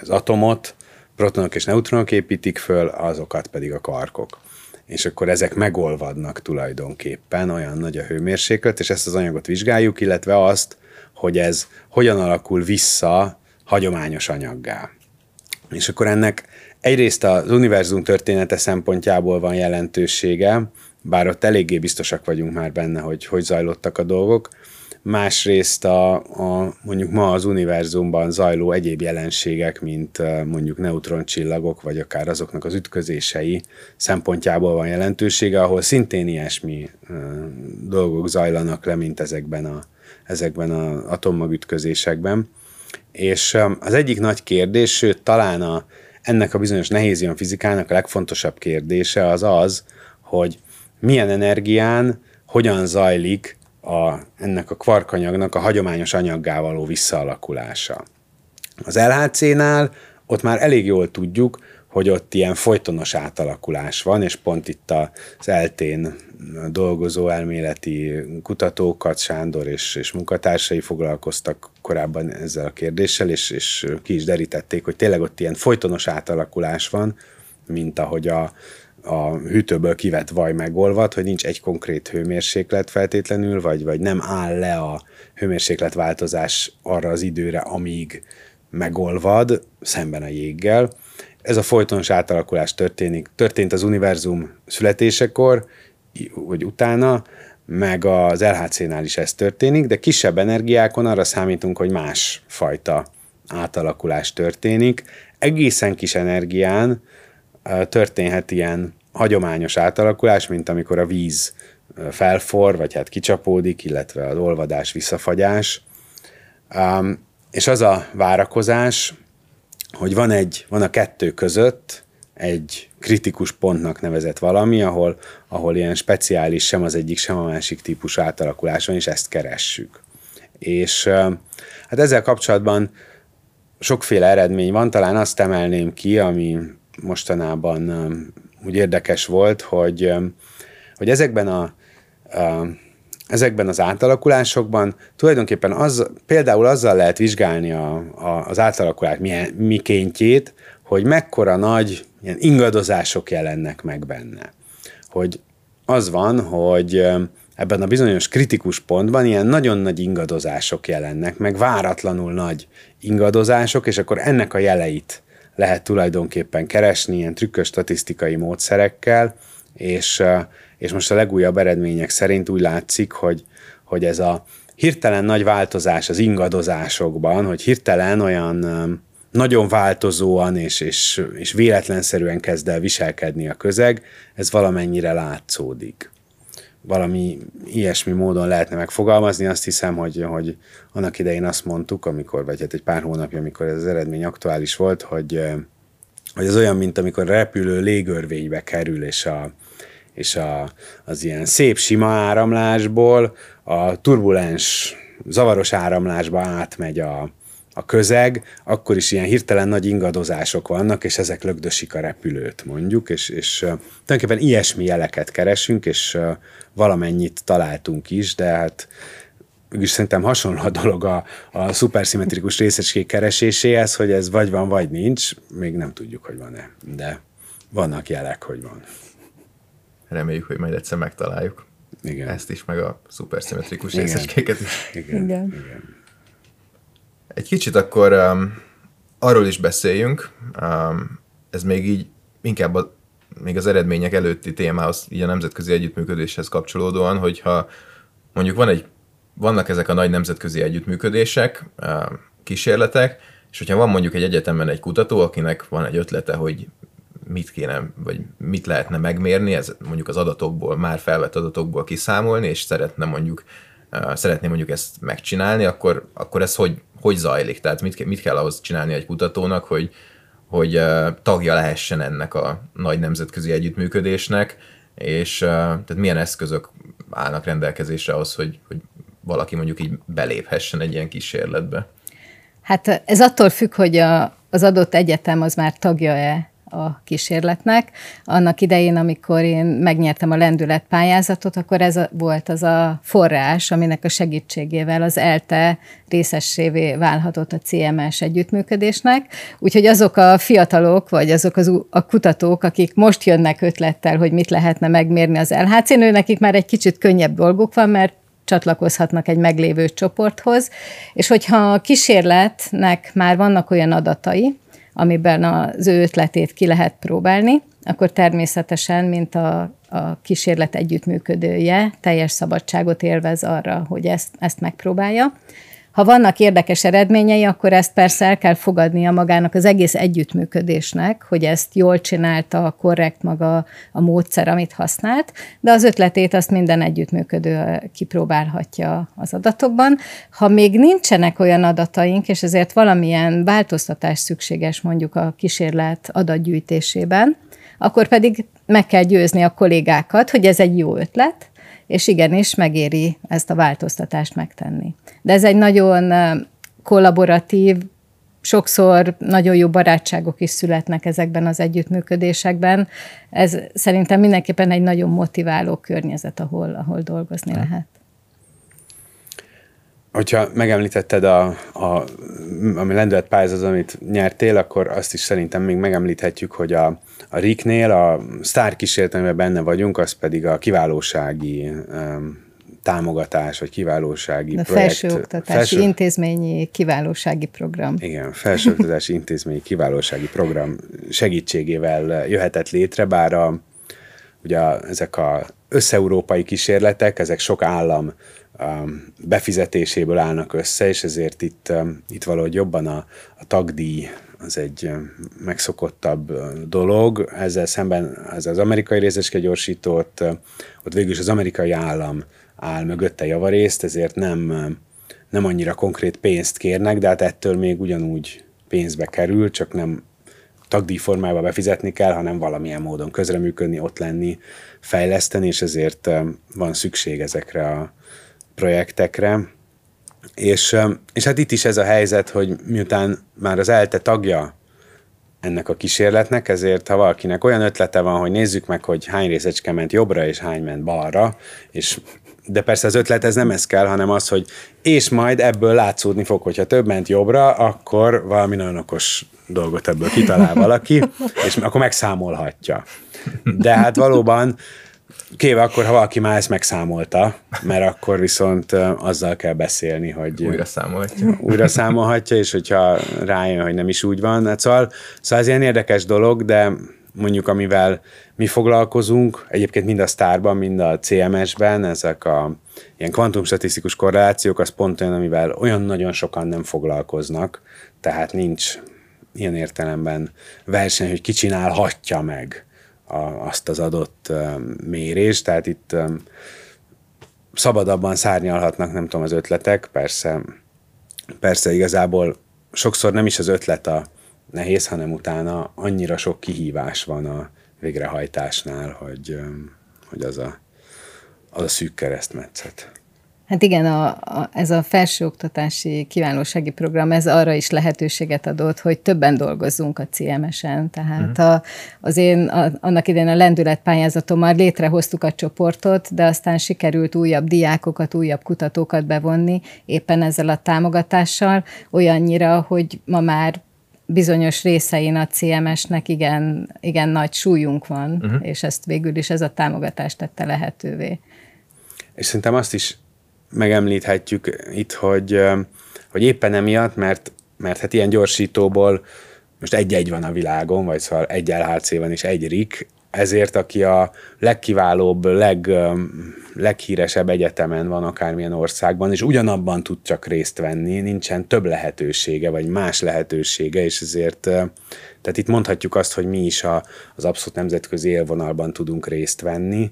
az atomot protonok és neutronok építik föl, azokat pedig a karkok. És akkor ezek megolvadnak tulajdonképpen, olyan nagy a hőmérséklet, és ezt az anyagot vizsgáljuk, illetve azt, hogy ez hogyan alakul vissza hagyományos anyaggá. És akkor ennek egyrészt az univerzum története szempontjából van jelentősége, bár ott eléggé biztosak vagyunk már benne, hogy hogy zajlottak a dolgok, másrészt a, a mondjuk ma az univerzumban zajló egyéb jelenségek, mint mondjuk neutroncsillagok, vagy akár azoknak az ütközései szempontjából van jelentősége, ahol szintén ilyesmi dolgok zajlanak le, mint ezekben a, ezekben az atommagütközésekben. És az egyik nagy kérdés, sőt talán a, ennek a bizonyos nehézian fizikának a legfontosabb kérdése az az, hogy milyen energián hogyan zajlik a, ennek a kvarkanyagnak a hagyományos anyaggá való visszaalakulása. Az LHC-nál ott már elég jól tudjuk, hogy ott ilyen folytonos átalakulás van, és pont itt az eltén dolgozó elméleti kutatókat, Sándor és, és munkatársai foglalkoztak korábban ezzel a kérdéssel, és, és ki is derítették, hogy tényleg ott ilyen folytonos átalakulás van, mint ahogy a, a hűtőből kivett vaj megolvad, hogy nincs egy konkrét hőmérséklet feltétlenül, vagy, vagy nem áll le a hőmérséklet változás arra az időre, amíg megolvad, szemben a jéggel. Ez a folytonos átalakulás történik, történt az univerzum születésekor, vagy utána, meg az LHC-nál is ez történik, de kisebb energiákon arra számítunk, hogy más fajta átalakulás történik. Egészen kis energián történhet ilyen hagyományos átalakulás, mint amikor a víz felfor, vagy hát kicsapódik, illetve az olvadás, visszafagyás. Um, és az a várakozás, hogy van, egy, van a kettő között egy kritikus pontnak nevezett valami, ahol, ahol ilyen speciális sem az egyik, sem a másik típus átalakulás van, és ezt keressük. És hát ezzel kapcsolatban sokféle eredmény van, talán azt emelném ki, ami mostanában úgy érdekes volt, hogy, hogy ezekben a, a ezekben az átalakulásokban tulajdonképpen az, például azzal lehet vizsgálni a, a, az átalakulás milyen, mikéntjét, hogy mekkora nagy ilyen ingadozások jelennek meg benne. Hogy az van, hogy ebben a bizonyos kritikus pontban ilyen nagyon nagy ingadozások jelennek, meg váratlanul nagy ingadozások, és akkor ennek a jeleit lehet tulajdonképpen keresni ilyen trükkös statisztikai módszerekkel, és, és most a legújabb eredmények szerint úgy látszik, hogy, hogy ez a hirtelen nagy változás az ingadozásokban, hogy hirtelen olyan nagyon változóan és, és, és véletlenszerűen kezd el viselkedni a közeg, ez valamennyire látszódik. Valami ilyesmi módon lehetne megfogalmazni, azt hiszem, hogy, hogy annak idején azt mondtuk, amikor, vagy hát egy pár hónapja, amikor ez az eredmény aktuális volt, hogy, hogy ez olyan, mint amikor repülő légörvénybe kerül, és, a, és a, az ilyen szép sima áramlásból a turbulens, zavaros áramlásba átmegy a, a közeg, akkor is ilyen hirtelen nagy ingadozások vannak, és ezek lögdösik a repülőt, mondjuk, és, és tulajdonképpen ilyesmi jeleket keresünk, és valamennyit találtunk is, de hát mégis szerintem hasonló a dolog a, a szuperszimmetrikus részecskék kereséséhez, hogy ez vagy van, vagy nincs, még nem tudjuk, hogy van-e, de vannak jelek, hogy van. Reméljük, hogy majd egyszer megtaláljuk. Igen. Ezt is, meg a szuperszimmetrikus részecskéket is. Igen. Igen. Igen. Egy kicsit akkor um, arról is beszéljünk, um, ez még így inkább a, még az eredmények előtti témához, így a nemzetközi együttműködéshez kapcsolódóan, hogyha mondjuk van egy, vannak ezek a nagy nemzetközi együttműködések, um, kísérletek, és hogyha van mondjuk egy egyetemen egy kutató, akinek van egy ötlete, hogy mit kéne, vagy mit lehetne megmérni, ez mondjuk az adatokból, már felvett adatokból kiszámolni, és szeretne mondjuk szeretné mondjuk ezt megcsinálni, akkor, akkor ez hogy, hogy zajlik? Tehát mit, mit kell ahhoz csinálni egy kutatónak, hogy, hogy tagja lehessen ennek a nagy nemzetközi együttműködésnek, és tehát milyen eszközök állnak rendelkezésre ahhoz, hogy, hogy valaki mondjuk így beléphessen egy ilyen kísérletbe? Hát ez attól függ, hogy a, az adott egyetem az már tagja-e a kísérletnek. Annak idején, amikor én megnyertem a lendület pályázatot, akkor ez volt az a forrás, aminek a segítségével az ELTE részessévé válhatott a CMS együttműködésnek. Úgyhogy azok a fiatalok, vagy azok az, a kutatók, akik most jönnek ötlettel, hogy mit lehetne megmérni az LHC-n, nekik már egy kicsit könnyebb dolguk van, mert csatlakozhatnak egy meglévő csoporthoz, és hogyha a kísérletnek már vannak olyan adatai, amiben az ő ötletét ki lehet próbálni, akkor természetesen, mint a, a kísérlet együttműködője, teljes szabadságot élvez arra, hogy ezt, ezt megpróbálja. Ha vannak érdekes eredményei, akkor ezt persze el kell fogadnia magának az egész együttműködésnek, hogy ezt jól csinálta, korrekt maga a módszer, amit használt, de az ötletét azt minden együttműködő kipróbálhatja az adatokban. Ha még nincsenek olyan adataink, és ezért valamilyen változtatás szükséges mondjuk a kísérlet adatgyűjtésében, akkor pedig meg kell győzni a kollégákat, hogy ez egy jó ötlet, és igenis megéri ezt a változtatást megtenni. De ez egy nagyon kollaboratív, sokszor nagyon jó barátságok is születnek ezekben az együttműködésekben. Ez szerintem mindenképpen egy nagyon motiváló környezet, ahol, ahol dolgozni lehet. Hogyha megemlítetted a, a, ami lendület pályázat, amit nyertél, akkor azt is szerintem még megemlíthetjük, hogy a, a RIK-nél a sztár kísérlet, amiben benne vagyunk, az pedig a kiválósági um, támogatás, vagy kiválósági a projekt. Felsőoktatási felső... intézményi kiválósági program. Igen, felsőoktatási intézményi kiválósági program segítségével jöhetett létre, bár a, ugye ezek a összeurópai kísérletek, ezek sok állam befizetéséből állnak össze, és ezért itt, itt valahogy jobban a, a tagdíj az egy megszokottabb dolog. Ezzel szemben ez az amerikai részecske gyorsító, ott, ott végül is az amerikai állam áll mögötte javarészt, ezért nem, nem annyira konkrét pénzt kérnek, de hát ettől még ugyanúgy pénzbe kerül, csak nem tagdíj formába befizetni kell, hanem valamilyen módon közreműködni, ott lenni, fejleszteni, és ezért van szükség ezekre a projektekre. És, és hát itt is ez a helyzet, hogy miután már az ELTE tagja ennek a kísérletnek, ezért ha valakinek olyan ötlete van, hogy nézzük meg, hogy hány részecske ment jobbra, és hány ment balra, és de persze az ötlet ez nem ez kell, hanem az, hogy és majd ebből látszódni fog, hogyha több ment jobbra, akkor valami nagyon okos dolgot ebből kitalál valaki, és akkor megszámolhatja. De hát valóban Kéve akkor, ha valaki már ezt megszámolta, mert akkor viszont azzal kell beszélni, hogy... Újra számolhatja. Újra számolhatja, és hogyha rájön, hogy nem is úgy van. Hát szóval, szóval ez ilyen érdekes dolog, de mondjuk amivel mi foglalkozunk, egyébként mind a Starban, mind a CMS-ben, ezek a ilyen kvantumstatisztikus korrelációk, az pont olyan, amivel olyan nagyon sokan nem foglalkoznak, tehát nincs ilyen értelemben verseny, hogy ki csinálhatja meg a, azt az adott mérést, tehát itt szabadabban szárnyalhatnak, nem tudom, az ötletek, persze, persze igazából sokszor nem is az ötlet a nehéz, hanem utána annyira sok kihívás van a végrehajtásnál, hogy, hogy az a, az a szűk keresztmetszet. Hát igen, a, a, ez a felsőoktatási kiválósági program, ez arra is lehetőséget adott, hogy többen dolgozzunk a CMS-en. Tehát uh-huh. a, az én a, annak idején a lendület pályázatommal létrehoztuk a csoportot, de aztán sikerült újabb diákokat, újabb kutatókat bevonni éppen ezzel a támogatással, olyannyira, hogy ma már bizonyos részein a CMS-nek igen, igen nagy súlyunk van, uh-huh. és ezt végül is ez a támogatás tette lehetővé. És szerintem azt is megemlíthetjük itt, hogy, hogy éppen emiatt, mert, mert hát ilyen gyorsítóból most egy-egy van a világon, vagy szóval egy LHC van és egy RIK, ezért aki a legkiválóbb, leg, leghíresebb egyetemen van akármilyen országban, és ugyanabban tud csak részt venni, nincsen több lehetősége, vagy más lehetősége, és ezért tehát itt mondhatjuk azt, hogy mi is a, az abszolút nemzetközi élvonalban tudunk részt venni,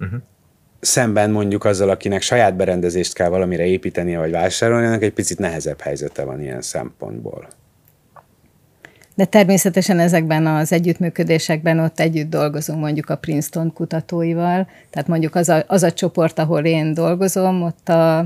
uh-huh szemben mondjuk azzal, akinek saját berendezést kell valamire építenie vagy vásárolni, annak egy picit nehezebb helyzete van ilyen szempontból. De természetesen ezekben az együttműködésekben ott együtt dolgozunk mondjuk a Princeton kutatóival, tehát mondjuk az a, az a csoport, ahol én dolgozom, ott a,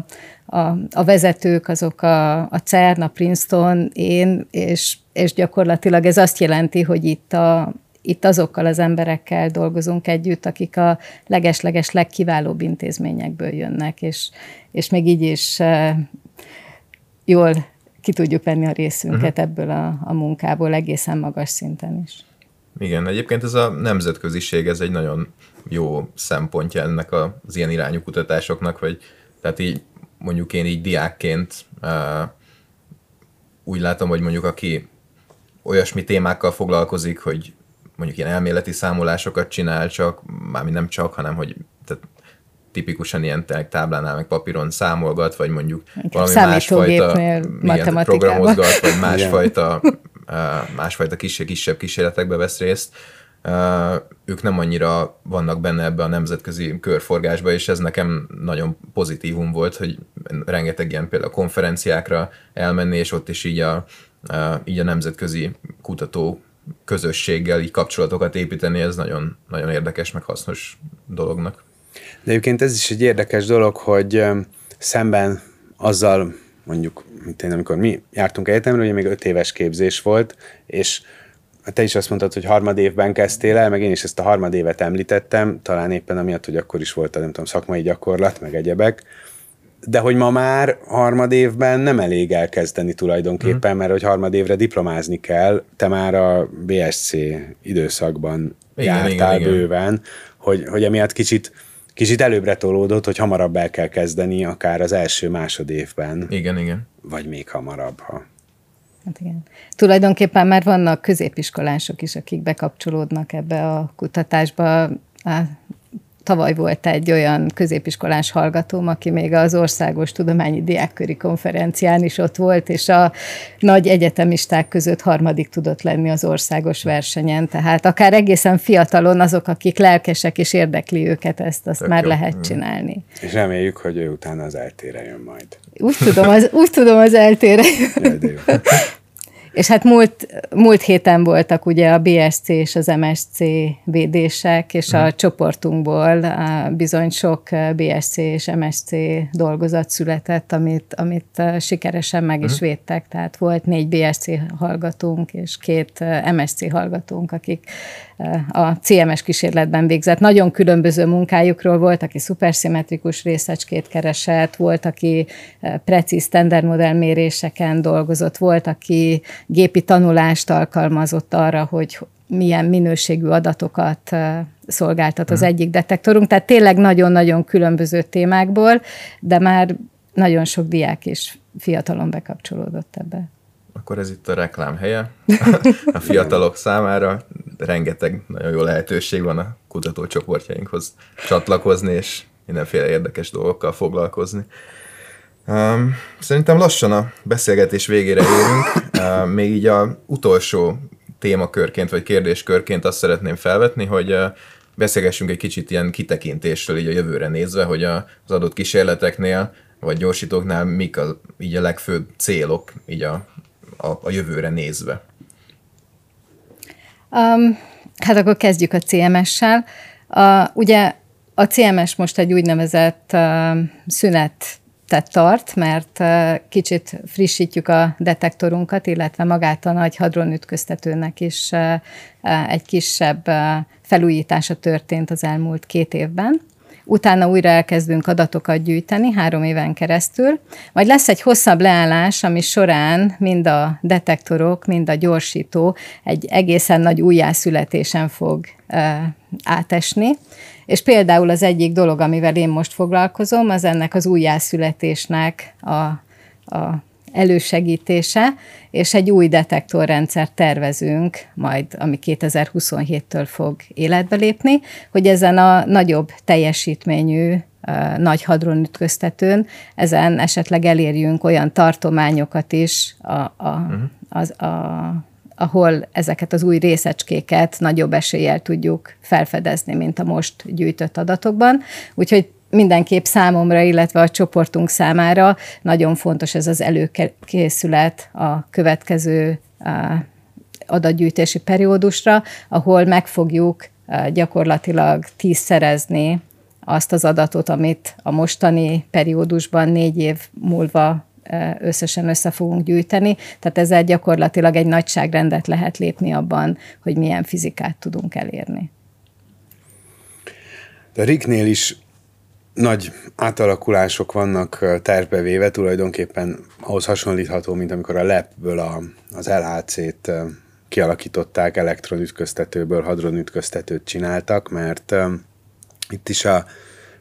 a, a vezetők azok a, a CERN, a Princeton, én, és, és gyakorlatilag ez azt jelenti, hogy itt a, itt azokkal az emberekkel dolgozunk együtt, akik a legesleges legkiválóbb intézményekből jönnek, és, és még így is jól ki tudjuk venni a részünket uh-huh. ebből a, a munkából egészen magas szinten is. Igen, egyébként ez a nemzetköziség, ez egy nagyon jó szempontja ennek az ilyen irányú kutatásoknak, hogy tehát így mondjuk én így diákként uh, úgy látom, hogy mondjuk aki olyasmi témákkal foglalkozik, hogy mondjuk ilyen elméleti számolásokat csinál, csak, mármint nem csak, hanem hogy tehát tipikusan ilyen táblánál, meg papíron számolgat, vagy mondjuk valami másfajta igen, programozgat, vagy (laughs) másfajta, másfajta kisebb, kisebb kísérletekbe vesz részt. Ők nem annyira vannak benne ebbe a nemzetközi körforgásba, és ez nekem nagyon pozitívum volt, hogy rengeteg ilyen például konferenciákra elmenni, és ott is így a, így a nemzetközi kutató közösséggel így kapcsolatokat építeni, ez nagyon, nagyon érdekes, meg hasznos dolognak. De egyébként ez is egy érdekes dolog, hogy szemben azzal, mondjuk, mint én, amikor mi jártunk egyetemre, ugye még öt éves képzés volt, és te is azt mondtad, hogy harmadévben kezdtél el, meg én is ezt a harmadévet említettem, talán éppen amiatt, hogy akkor is volt a nem tudom, szakmai gyakorlat, meg egyebek, de hogy ma már harmad évben nem elég elkezdeni tulajdonképpen, mm. mert hogy harmad évre diplomázni kell, te már a BSC időszakban igen, jártál igen, bőven, igen. Hogy, hogy emiatt kicsit kicsit előbbre tolódott, hogy hamarabb el kell kezdeni, akár az első másodévben. Igen, igen. Vagy még hamarabb, ha Hát igen. Tulajdonképpen már vannak középiskolások is, akik bekapcsolódnak ebbe a kutatásba tavaly volt egy olyan középiskolás hallgatóm, aki még az Országos Tudományi Diákköri Konferencián is ott volt, és a nagy egyetemisták között harmadik tudott lenni az országos versenyen. Tehát akár egészen fiatalon azok, akik lelkesek és érdekli őket, ezt azt Tök már jó. lehet csinálni. És reméljük, hogy ő utána az eltére jön majd. Úgy tudom, az, úgy tudom, az eltére jön. És hát múlt, múlt héten voltak ugye a BSC és az MSC védések, és a hmm. csoportunkból bizony sok BSC és MSC dolgozat született, amit, amit sikeresen meg is hmm. védtek. Tehát volt négy BSC hallgatónk és két MSC hallgatónk, akik a CMS kísérletben végzett. Nagyon különböző munkájukról volt, aki szuperszimmetrikus részecskét keresett, volt, aki precíz standard modell méréseken dolgozott, volt, aki gépi tanulást alkalmazott arra, hogy milyen minőségű adatokat szolgáltat az hmm. egyik detektorunk. Tehát tényleg nagyon-nagyon különböző témákból, de már nagyon sok diák és fiatalon bekapcsolódott ebbe. Akkor ez itt a reklám helye (laughs) a fiatalok számára. Rengeteg nagyon jó lehetőség van a kutatócsoportjainkhoz csatlakozni, és mindenféle érdekes dolgokkal foglalkozni. Um, szerintem lassan a beszélgetés végére érünk. Uh, még így a utolsó témakörként, vagy kérdéskörként azt szeretném felvetni, hogy uh, beszélgessünk egy kicsit ilyen kitekintésről így a jövőre nézve, hogy a, az adott kísérleteknél, vagy gyorsítóknál mik a, így a legfőbb célok így a, a, a jövőre nézve. Um, hát akkor kezdjük a CMS-sel. Uh, ugye a CMS most egy úgynevezett uh, szünet tehát tart, mert kicsit frissítjük a detektorunkat, illetve magát a nagy hadronütköztetőnek is egy kisebb felújítása történt az elmúlt két évben. Utána újra elkezdünk adatokat gyűjteni három éven keresztül, majd lesz egy hosszabb leállás, ami során mind a detektorok, mind a gyorsító egy egészen nagy újjászületésen fog átesni, és például az egyik dolog, amivel én most foglalkozom, az ennek az újjászületésnek a, a elősegítése, és egy új detektorrendszer tervezünk, majd ami 2027-től fog életbe lépni, hogy ezen a nagyobb teljesítményű nagy hadronütköztetőn, ezen esetleg elérjünk olyan tartományokat is, a, a, uh-huh. az, a ahol ezeket az új részecskéket nagyobb eséllyel tudjuk felfedezni, mint a most gyűjtött adatokban. Úgyhogy mindenképp számomra, illetve a csoportunk számára nagyon fontos ez az előkészület a következő adatgyűjtési periódusra, ahol meg fogjuk gyakorlatilag tízszerezni azt az adatot, amit a mostani periódusban négy év múlva összesen össze fogunk gyűjteni. Tehát ezzel gyakorlatilag egy nagyságrendet lehet lépni abban, hogy milyen fizikát tudunk elérni. De Ricknél is nagy átalakulások vannak tervbevéve, tulajdonképpen ahhoz hasonlítható, mint amikor a LEP-ből a, az LHC-t kialakították, elektronütköztetőből hadronütköztetőt csináltak, mert itt is a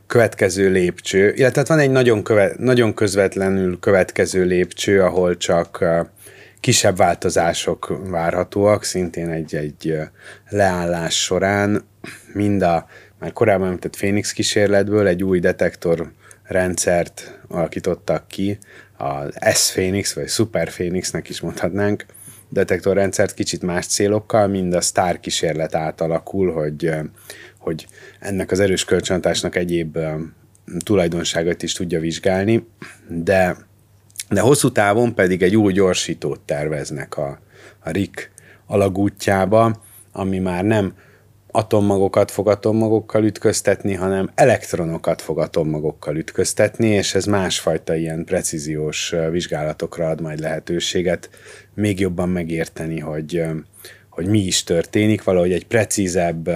következő lépcső, illetve van egy nagyon, köve, nagyon közvetlenül következő lépcső, ahol csak kisebb változások várhatóak, szintén egy, egy leállás során. Mind a már korábban említett Phoenix kísérletből egy új detektor rendszert alakítottak ki, az S-Phoenix, vagy Super Phoenixnek is mondhatnánk, detektorrendszert kicsit más célokkal, mind a Star kísérlet átalakul, hogy hogy ennek az erős kölcsönhatásnak egyéb tulajdonságait is tudja vizsgálni, de, de hosszú távon pedig egy új gyorsítót terveznek a, a RIK alagútjába, ami már nem atommagokat fog atommagokkal ütköztetni, hanem elektronokat fog atommagokkal ütköztetni, és ez másfajta ilyen precíziós vizsgálatokra ad majd lehetőséget még jobban megérteni, hogy, hogy mi is történik, valahogy egy precízebb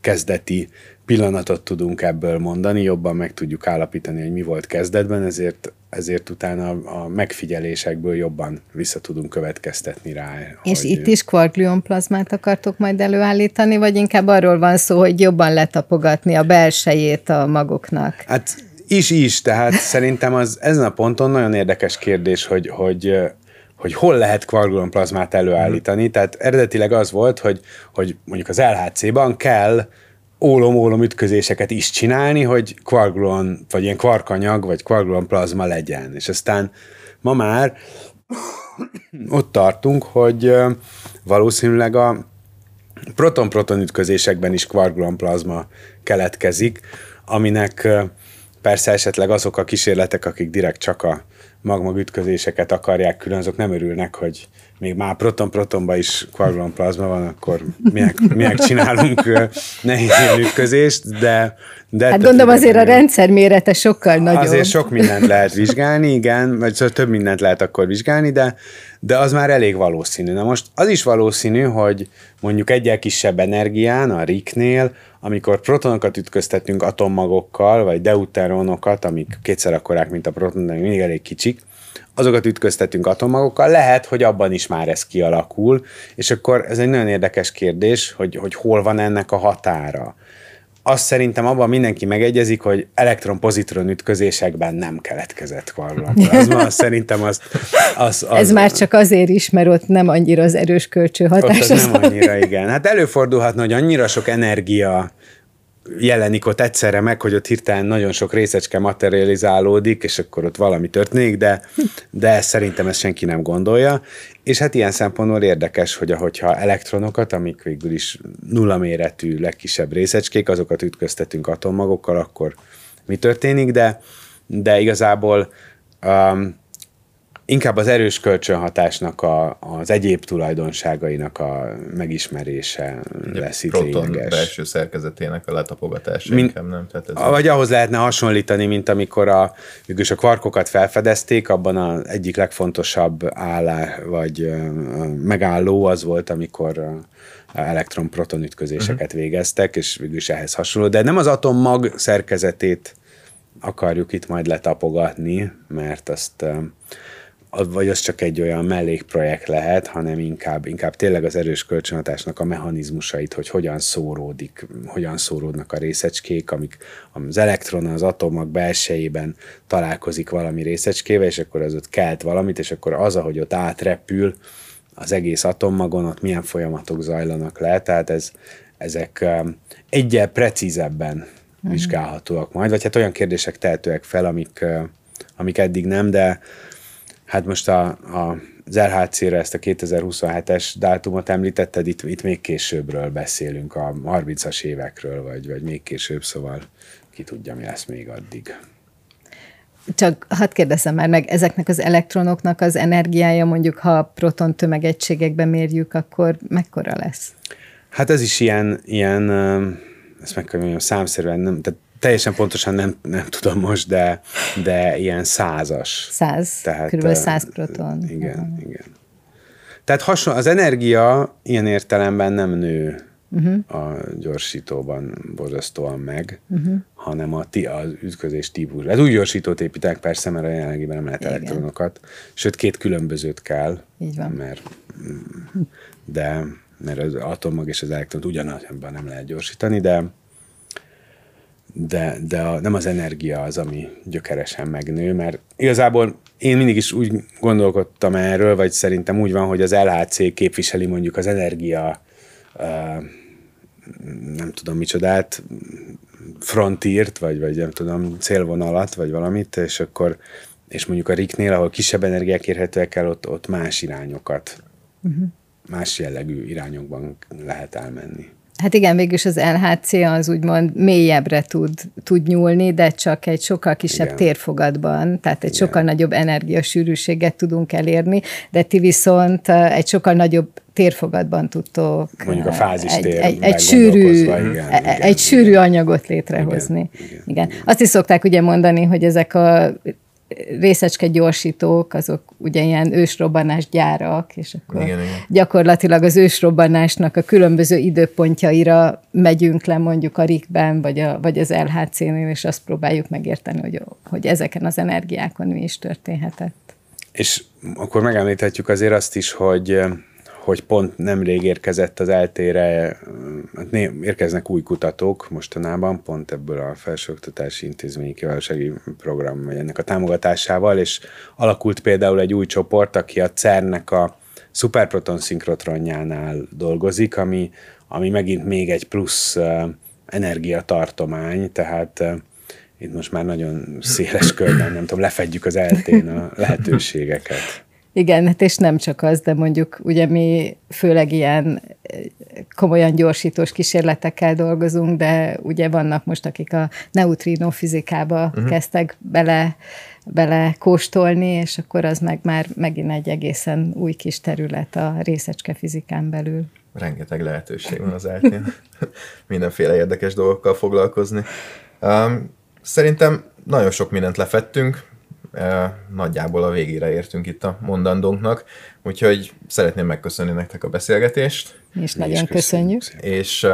kezdeti pillanatot tudunk ebből mondani, jobban meg tudjuk állapítani, hogy mi volt kezdetben, ezért, ezért utána a megfigyelésekből jobban vissza tudunk következtetni rá. És hogy... itt is kvarkglion plazmát akartok majd előállítani, vagy inkább arról van szó, hogy jobban letapogatni a belsejét a magoknak? Hát is is, tehát szerintem az ezen a ponton nagyon érdekes kérdés, hogy, hogy hogy hol lehet kvargulonplazmát előállítani. Mm. Tehát eredetileg az volt, hogy, hogy mondjuk az LHC-ban kell ólom-ólom ütközéseket is csinálni, hogy kvargulon, vagy ilyen kvarkanyag, vagy kvargulon plazma legyen. És aztán ma már ott tartunk, hogy valószínűleg a proton-proton ütközésekben is kvargulon plazma keletkezik, aminek persze esetleg azok a kísérletek, akik direkt csak a magmag ütközéseket akarják külön, azok nem örülnek, hogy még már proton-protonba is kvargulon plazma van, akkor minek, minek csinálunk nehéz ütközést, de... de hát gondolom azért a rendszer mérete sokkal nagyobb. Azért sok mindent lehet vizsgálni, igen, vagy szóval több mindent lehet akkor vizsgálni, de, de az már elég valószínű. Na most az is valószínű, hogy mondjuk egyel kisebb energián, a RIK-nél, amikor protonokat ütköztetünk atommagokkal, vagy deuteronokat, amik kétszer akkorák, mint a proton, de mindig elég kicsik, azokat ütköztetünk atommagokkal, lehet, hogy abban is már ez kialakul, és akkor ez egy nagyon érdekes kérdés, hogy, hogy hol van ennek a határa. Azt szerintem abban mindenki megegyezik, hogy elektron-pozitron ütközésekben nem keletkezett kvargulonplazma. (laughs) Szerintem azt, az, az, Ez már csak azért is, mert ott nem annyira az erős kölcsönhatás. Ott nem annyira, igen. Hát előfordulhatna, hogy annyira sok energia jelenik ott egyszerre meg, hogy ott hirtelen nagyon sok részecske materializálódik, és akkor ott valami történik, de, de szerintem ezt senki nem gondolja. És hát ilyen szempontból érdekes, hogy ahogyha elektronokat, amik végül is nulla méretű, legkisebb részecskék, azokat ütköztetünk atommagokkal, akkor mi történik, de, de igazából um, inkább az erős kölcsönhatásnak a, az egyéb tulajdonságainak a megismerése Ugye lesz itt proton lényeges. belső szerkezetének a letapogatása Min, inkább, nem? Tehát ez vagy ahhoz lehetne hasonlítani, mint amikor a, a kvarkokat felfedezték, abban az egyik legfontosabb állá, vagy megálló az volt, amikor elektron-proton ütközéseket uh-huh. végeztek, és végülis ehhez hasonló. De nem az atommag szerkezetét akarjuk itt majd letapogatni, mert azt vagy az csak egy olyan mellékprojekt lehet, hanem inkább, inkább tényleg az erős kölcsönhatásnak a mechanizmusait, hogy hogyan szóródik, hogyan szóródnak a részecskék, amik az elektron az atomok belsejében találkozik valami részecskével, és akkor az ott kelt valamit, és akkor az, ahogy ott átrepül az egész atommagon, ott milyen folyamatok zajlanak le, tehát ez, ezek um, egyel precízebben uh-huh. vizsgálhatóak majd, vagy hát olyan kérdések tehetőek fel, amik, uh, amik eddig nem, de Hát most a, a, az RHC-re ezt a 2027-es dátumot említetted, itt, itt még későbbről beszélünk, a 30-as évekről, vagy, vagy még később, szóval ki tudja, mi lesz még addig. Csak hadd kérdezem már meg, ezeknek az elektronoknak az energiája mondjuk, ha proton tömegegységekben mérjük, akkor mekkora lesz? Hát ez is ilyen, ilyen ezt meg kell mondjam, számszerűen nem, tehát teljesen pontosan nem, nem tudom most, de, de ilyen százas. Száz, Tehát, körülbelül száz proton. Igen, uh-huh. igen. Tehát hasonló, az energia ilyen értelemben nem nő uh-huh. a gyorsítóban borzasztóan meg, uh-huh. hanem a ti, az ütközés típus. Ez úgy gyorsítót építek persze, mert a jelenlegiben nem lehet Igen. elektronokat, sőt két különbözőt kell. Így van. Mert, de mert az atommag és az elektron ugyanazban nem lehet gyorsítani, de de, de a, nem az energia az, ami gyökeresen megnő, mert igazából én mindig is úgy gondolkodtam erről, vagy szerintem úgy van, hogy az LHC képviseli mondjuk az energia uh, nem tudom micsodát, frontírt, vagy, vagy nem tudom, célvonalat, vagy valamit, és akkor és mondjuk a RIK-nél, ahol kisebb energiák érhetőek el, ott, ott más irányokat, uh-huh. más jellegű irányokban lehet elmenni. Hát igen, végülis az LHC az úgymond mélyebbre tud, tud nyúlni, de csak egy sokkal kisebb igen. térfogatban, tehát egy igen. sokkal nagyobb energiasűrűséget tudunk elérni, de ti viszont egy sokkal nagyobb térfogatban tudtok mondjuk a fázistér egy, egy, egy, sűrű, igen, igen, egy igen, sűrű anyagot létrehozni. Igen, igen, igen. Azt is szokták ugye mondani, hogy ezek a részecske gyorsítók, azok ugye ilyen ősrobbanás gyárak, és akkor igen, igen. gyakorlatilag az ősrobbanásnak a különböző időpontjaira megyünk le mondjuk a RIK-ben, vagy, a, vagy az LHC-nél, és azt próbáljuk megérteni, hogy, hogy ezeken az energiákon mi is történhetett. És akkor megemlíthetjük azért azt is, hogy hogy pont nemrég érkezett az eltére, hát érkeznek új kutatók mostanában, pont ebből a felsőoktatási intézményi kiválósági program, vagy ennek a támogatásával, és alakult például egy új csoport, aki a CERN-nek a szuperproton szinkrotronjánál dolgozik, ami, ami megint még egy plusz energiatartomány, tehát itt most már nagyon széles körben, nem tudom, lefedjük az eltén a lehetőségeket. Igen, hát és nem csak az, de mondjuk ugye mi főleg ilyen eh, komolyan gyorsítós kísérletekkel dolgozunk, de ugye vannak most, akik a neutrino fizikába uh-huh. kezdtek bele, bele kóstolni, és akkor az meg már megint egy egészen új kis terület a részecske fizikán belül. Rengeteg lehetőség van az eltén. (laughs) Mindenféle érdekes dolgokkal foglalkozni. Um, szerintem nagyon sok mindent lefettünk, nagyjából a végére értünk itt a mondandónknak, úgyhogy szeretném megköszönni nektek a beszélgetést. Mi is nagyon is köszönjük. köszönjük. És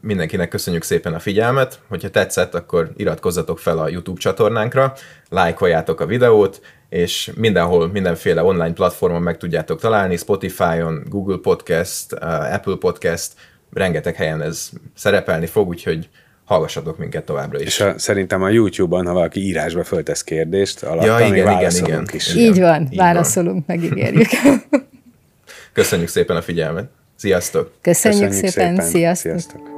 mindenkinek köszönjük szépen a figyelmet, hogyha tetszett, akkor iratkozzatok fel a YouTube csatornánkra, lájkoljátok a videót, és mindenhol, mindenféle online platformon meg tudjátok találni, Spotify-on, Google Podcast, Apple Podcast, rengeteg helyen ez szerepelni fog, úgyhogy hallgassatok minket továbbra is. És a, szerintem a YouTube-on, ha valaki írásba föltesz kérdést, alatt ja, igen, igen, igen. is. Így van, Így válaszolunk, van. megígérjük. (laughs) Köszönjük szépen a figyelmet. Sziasztok! Köszönjük, Köszönjük szépen, szépen. Sziasztok! Sziasztok.